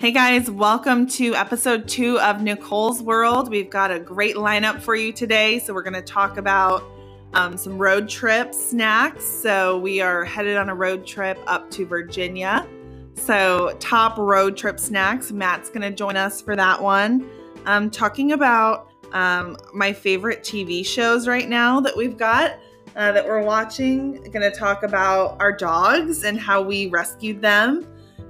Hey guys, welcome to episode two of Nicole's World. We've got a great lineup for you today. So, we're going to talk about um, some road trip snacks. So, we are headed on a road trip up to Virginia. So, top road trip snacks. Matt's going to join us for that one. Um, talking about um, my favorite TV shows right now that we've got uh, that we're watching. Going to talk about our dogs and how we rescued them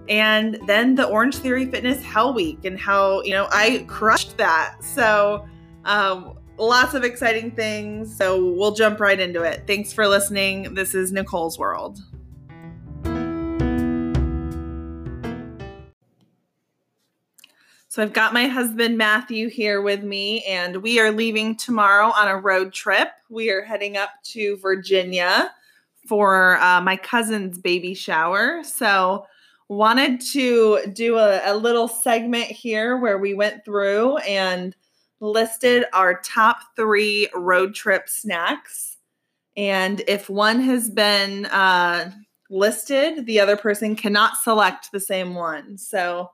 and then the Orange Theory Fitness Hell Week and how, you know, I crushed that. So, um, lots of exciting things. So, we'll jump right into it. Thanks for listening. This is Nicole's World. So, I've got my husband Matthew here with me, and we are leaving tomorrow on a road trip. We are heading up to Virginia for uh, my cousin's baby shower. So, wanted to do a, a, little segment here where we went through and listed our top three road trip snacks. And if one has been uh, listed, the other person cannot select the same one. So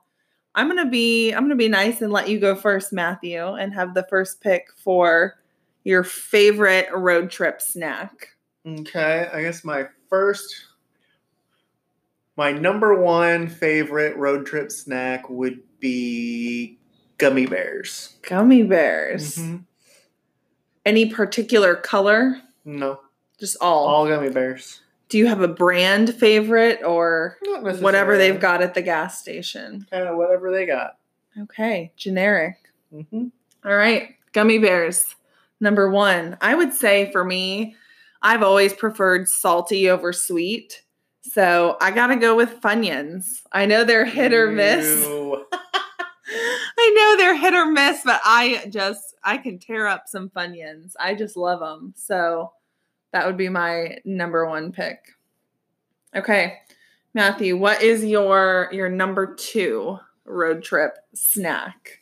I'm gonna be I'm gonna be nice and let you go first, Matthew, and have the first pick for your favorite road trip snack. Okay, I guess my first my number one favorite road trip snack would be gummy bears. Gummy bears. Mm-hmm. Any particular color? No. Just all. All gummy bears. Do you have a brand favorite or whatever they've got at the gas station? Kind of whatever they got. Okay, generic. Mm-hmm. All right, gummy bears. Number one, I would say for me, I've always preferred salty over sweet. So I got to go with Funyuns. I know they're hit or miss. I know they're hit or miss, but I just, I can tear up some Funyuns. I just love them. So that would be my number one pick. Okay. Matthew, what is your your number 2 road trip snack?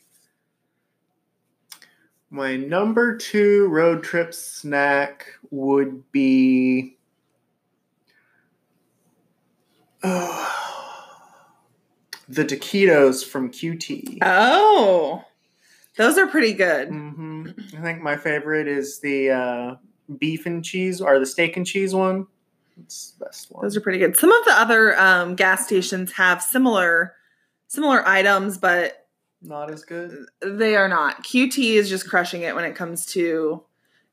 My number 2 road trip snack would be the taquitos from QT. Oh, those are pretty good. Mm-hmm. I think my favorite is the uh, beef and cheese or the steak and cheese one. It's the best one. Those are pretty good. Some of the other um, gas stations have similar similar items, but not as good. They are not. QT is just crushing it when it comes to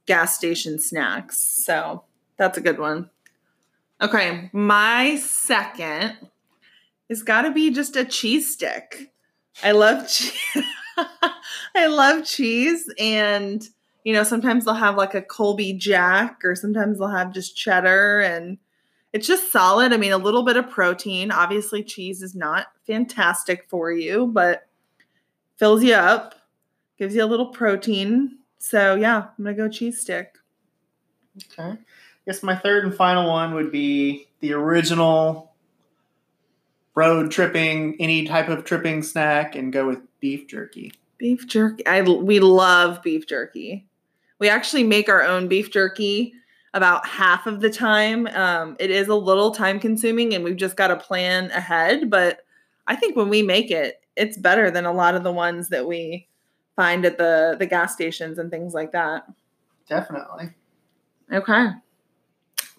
gas station snacks. So that's a good one. Okay, my second is got to be just a cheese stick. I love cheese. I love cheese and you know, sometimes they'll have like a Colby Jack or sometimes they'll have just cheddar and it's just solid. I mean, a little bit of protein. Obviously, cheese is not fantastic for you, but fills you up, gives you a little protein. So, yeah, I'm going to go cheese stick. Okay guess my third and final one would be the original road tripping, any type of tripping snack, and go with beef jerky. Beef jerky. I we love beef jerky. We actually make our own beef jerky about half of the time. Um, it is a little time consuming, and we've just got to plan ahead. But I think when we make it, it's better than a lot of the ones that we find at the the gas stations and things like that. Definitely. Okay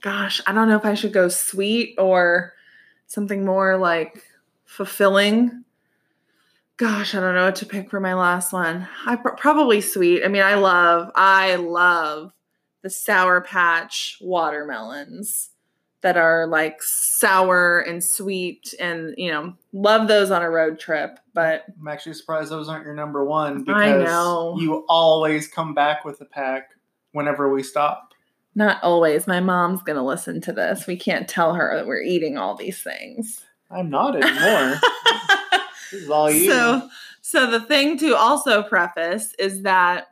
gosh, I don't know if I should go sweet or something more like fulfilling. Gosh, I don't know what to pick for my last one. I pr- probably sweet. I mean, I love, I love the Sour Patch watermelons that are like sour and sweet and you know love those on a road trip but i'm actually surprised those aren't your number one because I know. you always come back with a pack whenever we stop not always. My mom's going to listen to this. We can't tell her that we're eating all these things. I'm not anymore. this is all you. So, so the thing to also preface is that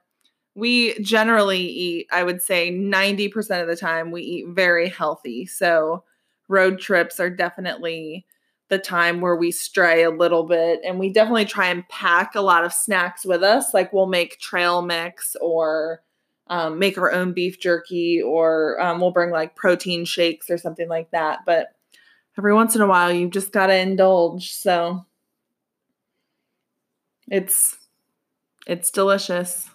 we generally eat, I would say 90% of the time, we eat very healthy. So, road trips are definitely the time where we stray a little bit and we definitely try and pack a lot of snacks with us. Like, we'll make trail mix or um, make our own beef jerky or um, we'll bring like protein shakes or something like that. But every once in a while, you've just got to indulge. So, It's it's delicious.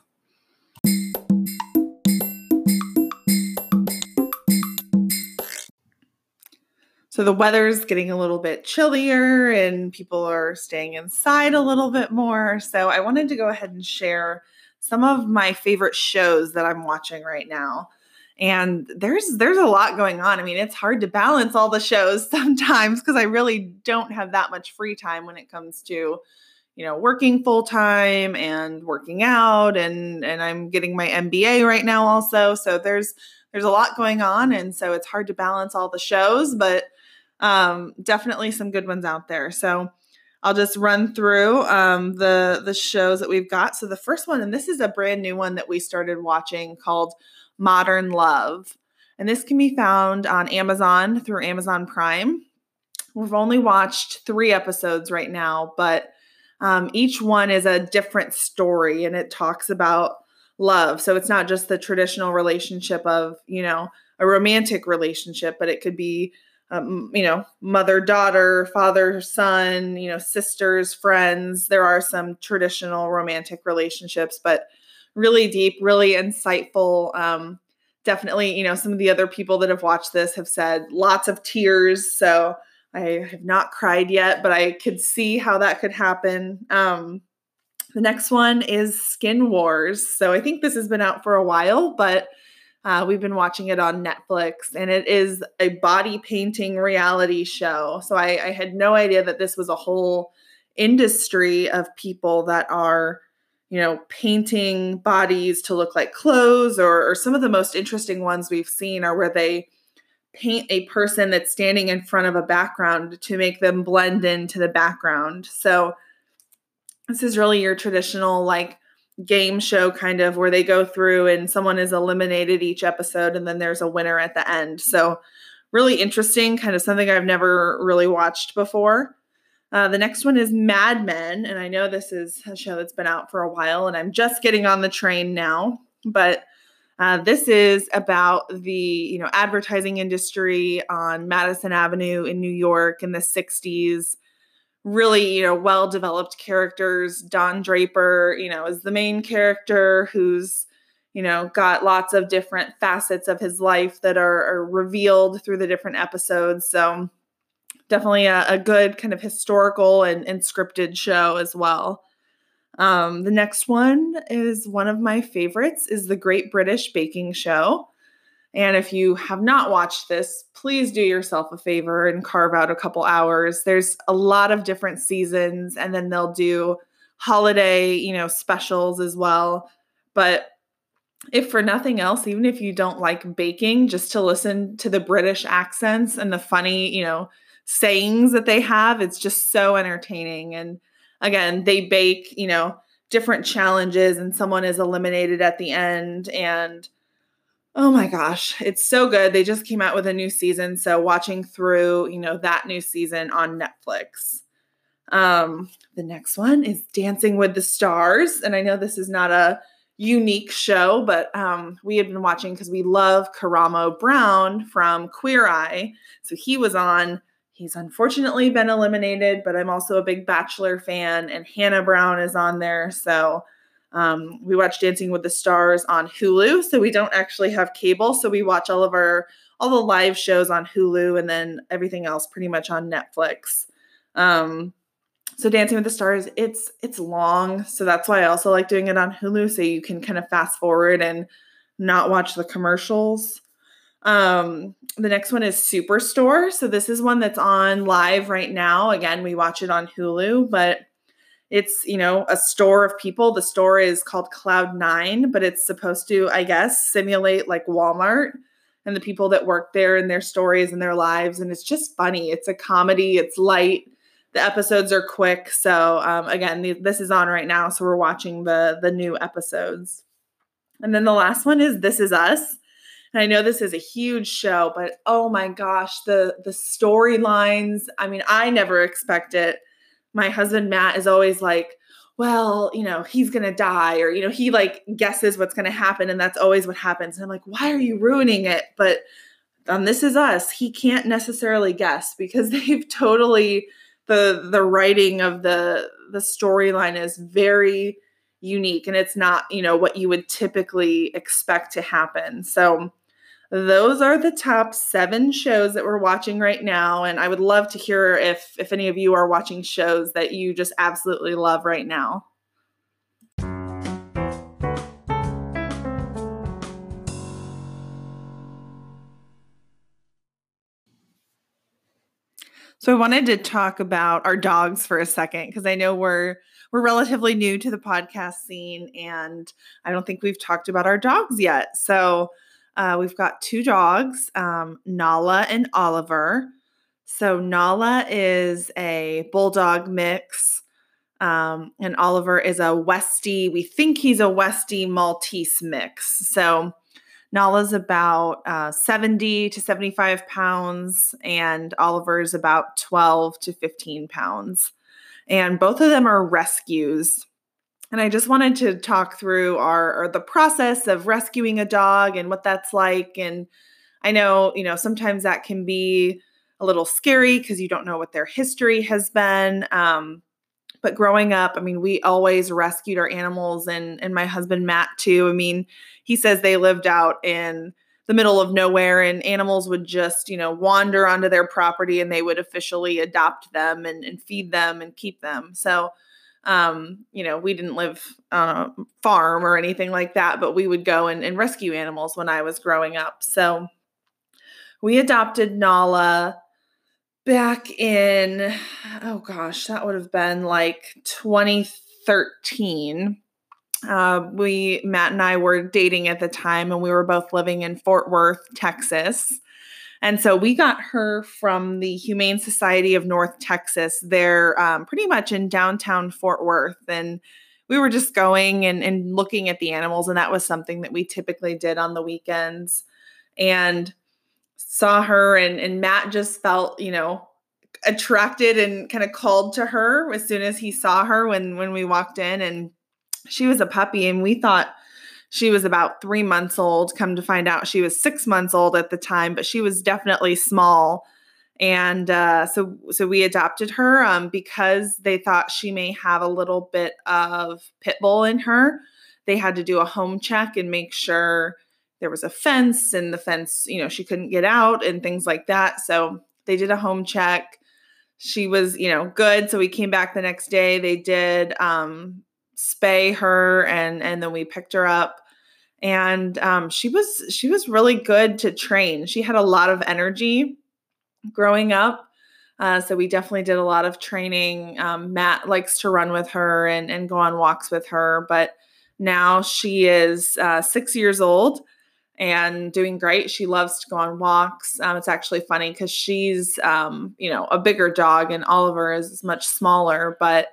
So the weather's getting a little bit chillier and people are staying inside a little bit more. So I wanted to go ahead and share some of my favorite shows that I'm watching right now. And there's there's a lot going on. I mean, it's hard to balance all the shows sometimes because I really don't have that much free time when it comes to you know working full time and working out and and I'm getting my MBA right now also. So there's there's a lot going on and so it's hard to balance all the shows, but um, definitely some good ones out there. So I'll just run through um, the the shows that we've got. So the first one, and this is a brand new one that we started watching called Modern Love, and this can be found on Amazon through Amazon Prime. We've only watched three episodes right now, but um, each one is a different story, and it talks about love. So it's not just the traditional relationship of you know a romantic relationship, but it could be um, you know, mother daughter, father son, you know, sisters, friends. There are some traditional romantic relationships, but really deep, really insightful. Um, definitely, you know, some of the other people that have watched this have said lots of tears. So I have not cried yet, but I could see how that could happen. Um, the next one is Skin Wars. So I think this has been out for a while, but uh, we've been watching it on Netflix, and it is a body painting reality show. So I, I had no idea that this was a whole industry of people that are, you know, painting bodies to look like clothes, or, or some of the most interesting ones we've seen are where they paint a person that's standing in front of a background to make them blend into the background. So this is really your traditional like game show kind of where they go through and someone is eliminated each episode and then there's a winner at the end. So really interesting, kind of something I've never really watched before. Uh, the next one is Mad Men, and I know this is a show that's been out for a while, and I'm just getting on the train now. But uh, this is about the you know advertising industry on Madison Avenue in New York in the '60s really, you know, well developed characters. Don Draper, you know, is the main character who's, you know, got lots of different facets of his life that are, are revealed through the different episodes. So definitely a, a good kind of historical and, and scripted show as well. Um, the next one is one of my favorites is the Great British Baking Show. And if you have not watched this, please do yourself a favor and carve out a couple hours. There's a lot of different seasons, and then they'll do holiday, you know, specials as well. But if for nothing else, even if you don't like baking, just to listen to the British accents and the funny, you know, sayings that they have, it's just so entertaining. And again, they bake, you know, different challenges, and someone is eliminated at the end. And Oh my gosh, it's so good. They just came out with a new season, so watching through, you know, that new season on Netflix. Um, the next one is Dancing with the Stars, and I know this is not a unique show, but um, we had been watching because we love Karamo Brown from Queer Eye. So he was on. He's unfortunately been eliminated, but I'm also a big Bachelor fan, and Hannah Brown is on there. So um, we watch Dancing with the Stars on Hulu, so we don't actually have cable, so we watch all of our all the live shows on Hulu and then everything else pretty much on Netflix. Um, so Dancing with the Stars, it's it's long, so that's why I also like doing it on Hulu, so you can kind of fast forward and not watch the commercials. Um, the next one is Superstore. So this is one that's on live right now. Again, we watch it on Hulu, but it's you know a store of people. The store is called cloud nine but it's supposed to i guess simulate like walmart and the people that work there and their stories and their lives. And it's just funny. It's a comedy. It's light. The episodes are quick. So um, again this is on right now. So we're watching the the new episodes. And then the last one is this is us. And i know this is a huge show but oh my gosh the the storylines. I mean i never expect it my husband Matt is always like, well, you know, he's going to die or you know, he like guesses what's going to happen and that's always what happens. And I'm like, why are you ruining it? But um, this is us. He can't necessarily guess because they've totally the the writing of the the storyline is very unique and it's not, you know, what you would typically expect to happen. So those are the top 7 shows that we're watching right now and I would love to hear if if any of you are watching shows that you just absolutely love right now. So I wanted to talk about our dogs for a second because I know we're we're relatively new to the podcast scene and I don't think we've talked about our dogs yet. So uh, we've got two dogs, um, Nala and Oliver. So Nala is a bulldog mix, um, and Oliver is a Westie. We think he's a Westie Maltese mix. So Nala's about uh, 70 to 75 pounds, and Oliver's about 12 to 15 pounds. And both of them are rescues. And I just wanted to talk through our the process of rescuing a dog and what that's like. And I know, you know, sometimes that can be a little scary because you don't know what their history has been. Um, but growing up, I mean, we always rescued our animals and and my husband Matt too. I mean, he says they lived out in the middle of nowhere and animals would just, you know, wander onto their property and they would officially adopt them and, and feed them and keep them. So um, you know, we didn't live on a farm or anything like that, but we would go and, and rescue animals when I was growing up. So we adopted Nala back in, oh gosh, that would have been like 2013. Uh, we, Matt and I were dating at the time, and we were both living in Fort Worth, Texas. And so we got her from the Humane Society of North Texas. They're um, pretty much in downtown Fort Worth. And we were just going and, and looking at the animals. And that was something that we typically did on the weekends. And saw her and and Matt just felt, you know, attracted and kind of called to her as soon as he saw her when when we walked in and she was a puppy and we thought she was about 3 months old come to find out she was 6 months old at the time but she was definitely small and uh, so so we adopted her um, because they thought she may have a little bit of pit bull in her they had to do a home check and make sure there was a fence and the fence, you know, she couldn't get out and things like that. So they did a home check. She was, you know, good. So we came back the next day. They did um spay her and and then we picked her up and um she was she was really good to train. She had a lot of energy growing up. Uh, so we definitely did a lot of training. Um, Matt likes to run with her and, and go on walks with her, but now she is uh, six years old and doing great. She loves to go on walks. Um, it's actually funny because she's, um, you know, a bigger dog and Oliver is much smaller, but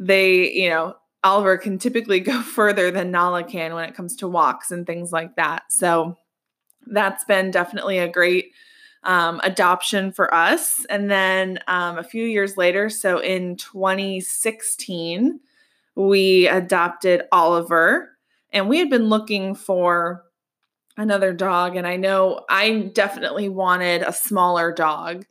they, you know, Oliver can typically go further than Nala can when it comes to walks and things like that. So that's been definitely a great um, adoption for us. And then um, a few years later, so in 2016, we adopted Oliver. And we had been looking for another dog. And I know I definitely wanted a smaller dog.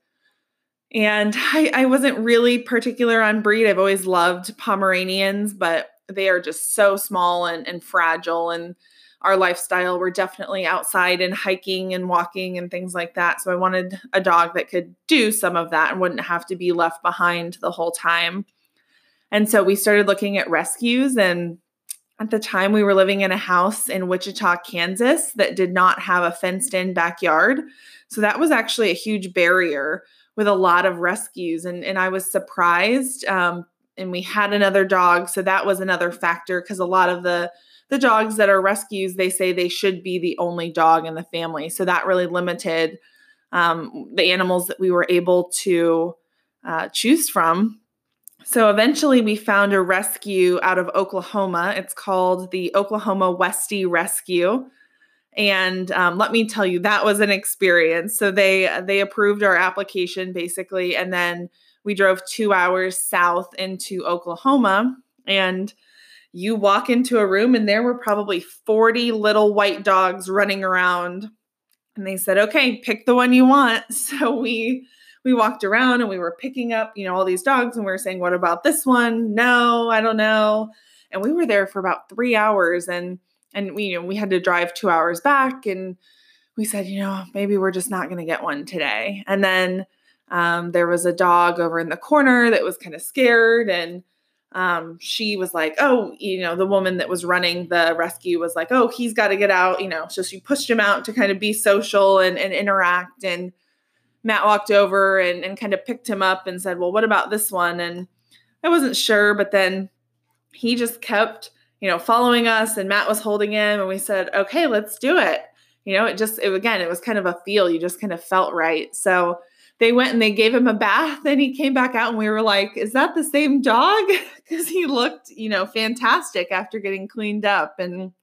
And I, I wasn't really particular on breed. I've always loved Pomeranians, but they are just so small and, and fragile. And our lifestyle, we're definitely outside and hiking and walking and things like that. So I wanted a dog that could do some of that and wouldn't have to be left behind the whole time. And so we started looking at rescues and at the time, we were living in a house in Wichita, Kansas that did not have a fenced in backyard. So that was actually a huge barrier with a lot of rescues. And, and I was surprised. Um, and we had another dog. So that was another factor because a lot of the the dogs that are rescues, they say they should be the only dog in the family. So that really limited um, the animals that we were able to uh, choose from so eventually, we found a rescue out of Oklahoma. It's called the Oklahoma Westie Rescue. And um, let me tell you, that was an experience. So they they approved our application basically, and then we drove two hours south into Oklahoma. And you walk into a room, and there were probably forty little white dogs running around. And they said, "Okay, pick the one you want." So we we walked around and we were picking up, you know, all these dogs and we were saying, what about this one? No, I don't know. And we were there for about three hours and and we, you know, we had to drive two hours back and we said, you know, maybe we're just not going to get one today. And then um, there was a dog over in the corner that was kind of scared and um, she was like, oh, you know, the woman that was running the rescue was like, oh, he's got to get out, you know. So she pushed him out to kind of be social and, and interact. And Matt walked over and, and kind of picked him up and said, well, what about this one? And I wasn't sure, but then he just kept, you know, following us and Matt was holding him and we said, okay, let's do it. You know, it just, it, again, it was kind of a feel. You just kind of felt right. So, they went and they gave him a bath and he came back out and we were like is that the same dog because he looked you know fantastic after getting cleaned up and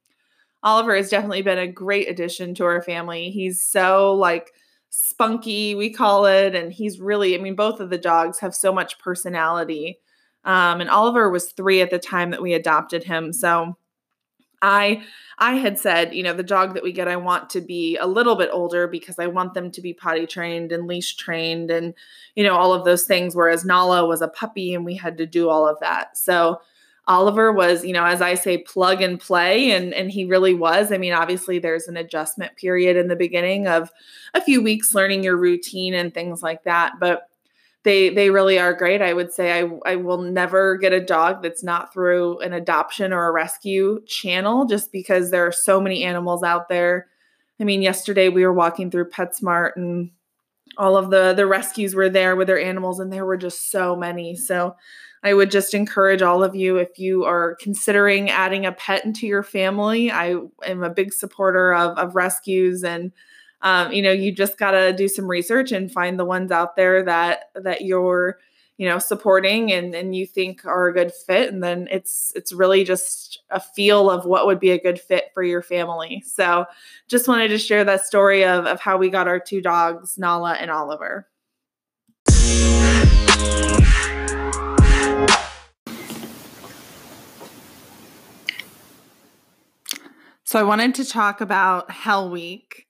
oliver has definitely been a great addition to our family he's so like spunky we call it and he's really i mean both of the dogs have so much personality um, and oliver was three at the time that we adopted him so I I had said, you know, the dog that we get, I want to be a little bit older because I want them to be potty trained and leash trained and, you know, all of those things. Whereas Nala was a puppy and we had to do all of that. So Oliver was, you know, as I say, plug and play, and and he really was. I mean, obviously, there's an adjustment period in the beginning of a few weeks learning your routine and things like that, but they they really are great. I would say I I will never get a dog that's not through an adoption or a rescue channel just because there are so many animals out there. I mean, yesterday we were walking through PetSmart and all of the the rescues were there with their animals and there were just so many. So I would just encourage all of you if you are considering adding a pet into your family. I am a big supporter of of rescues and um, you know you just got to do some research and find the ones out there that that you're you know supporting and and you think are a good fit. And then it's it's really just a feel of what would be a good fit for your family. So just wanted to share that story of of how we got our two dogs nala and oliver. So i wanted to talk about hell week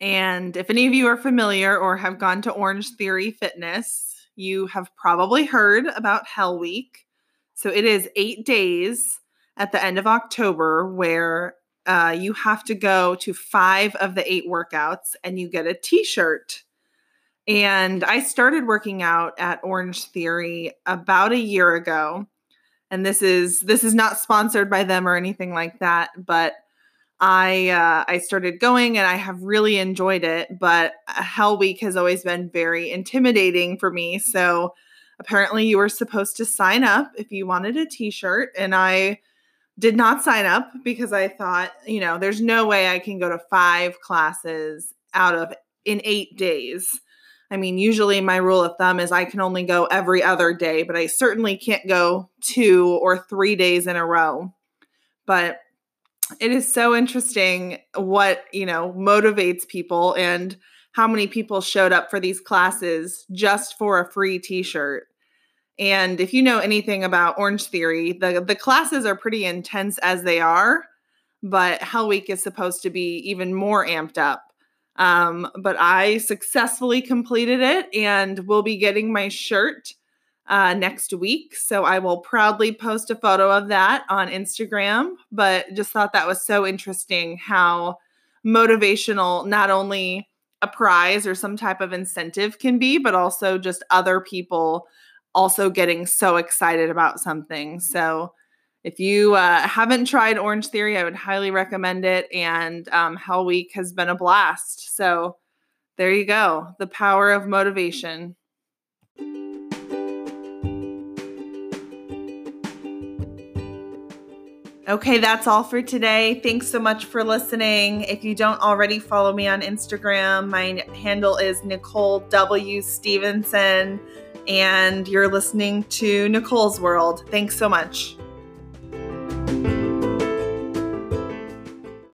and if any of you are familiar or have gone to Orange Theory Fitness, you have probably heard about Hell Week. So it is eight days at the end of October where uh, you have to go to five of the eight workouts and you get a t shirt. And I started working out at Orange Theory about a year ago. And this is this is not sponsored by them or anything like that, but I uh, I started going and I have really enjoyed it, but Hell Week has always been very intimidating for me. So apparently, you were supposed to sign up if you wanted a T-shirt, and I did not sign up because I thought, you know, there's no way I can go to five classes out of in eight days. I mean, usually my rule of thumb is I can only go every other day, but I certainly can't go two or three days in a row. But it is so interesting what you know motivates people and how many people showed up for these classes just for a free t-shirt. And if you know anything about orange theory the the classes are pretty intense as they are but hell week is supposed to be even more amped up. Um, but i successfully completed it and will be getting my shirt uh, next week. So I will proudly post a photo of that on Instagram. But just thought that was so interesting how motivational not only a prize or some type of incentive can be, but also just other people also getting so excited about something. So if you uh, haven't tried Orange Theory, I would highly recommend it. And um, Hell Week has been a blast. So there you go the power of motivation. Okay, that's all for today. Thanks so much for listening. If you don't already follow me on Instagram, my handle is Nicole W. Stevenson, and you're listening to Nicole's World. Thanks so much.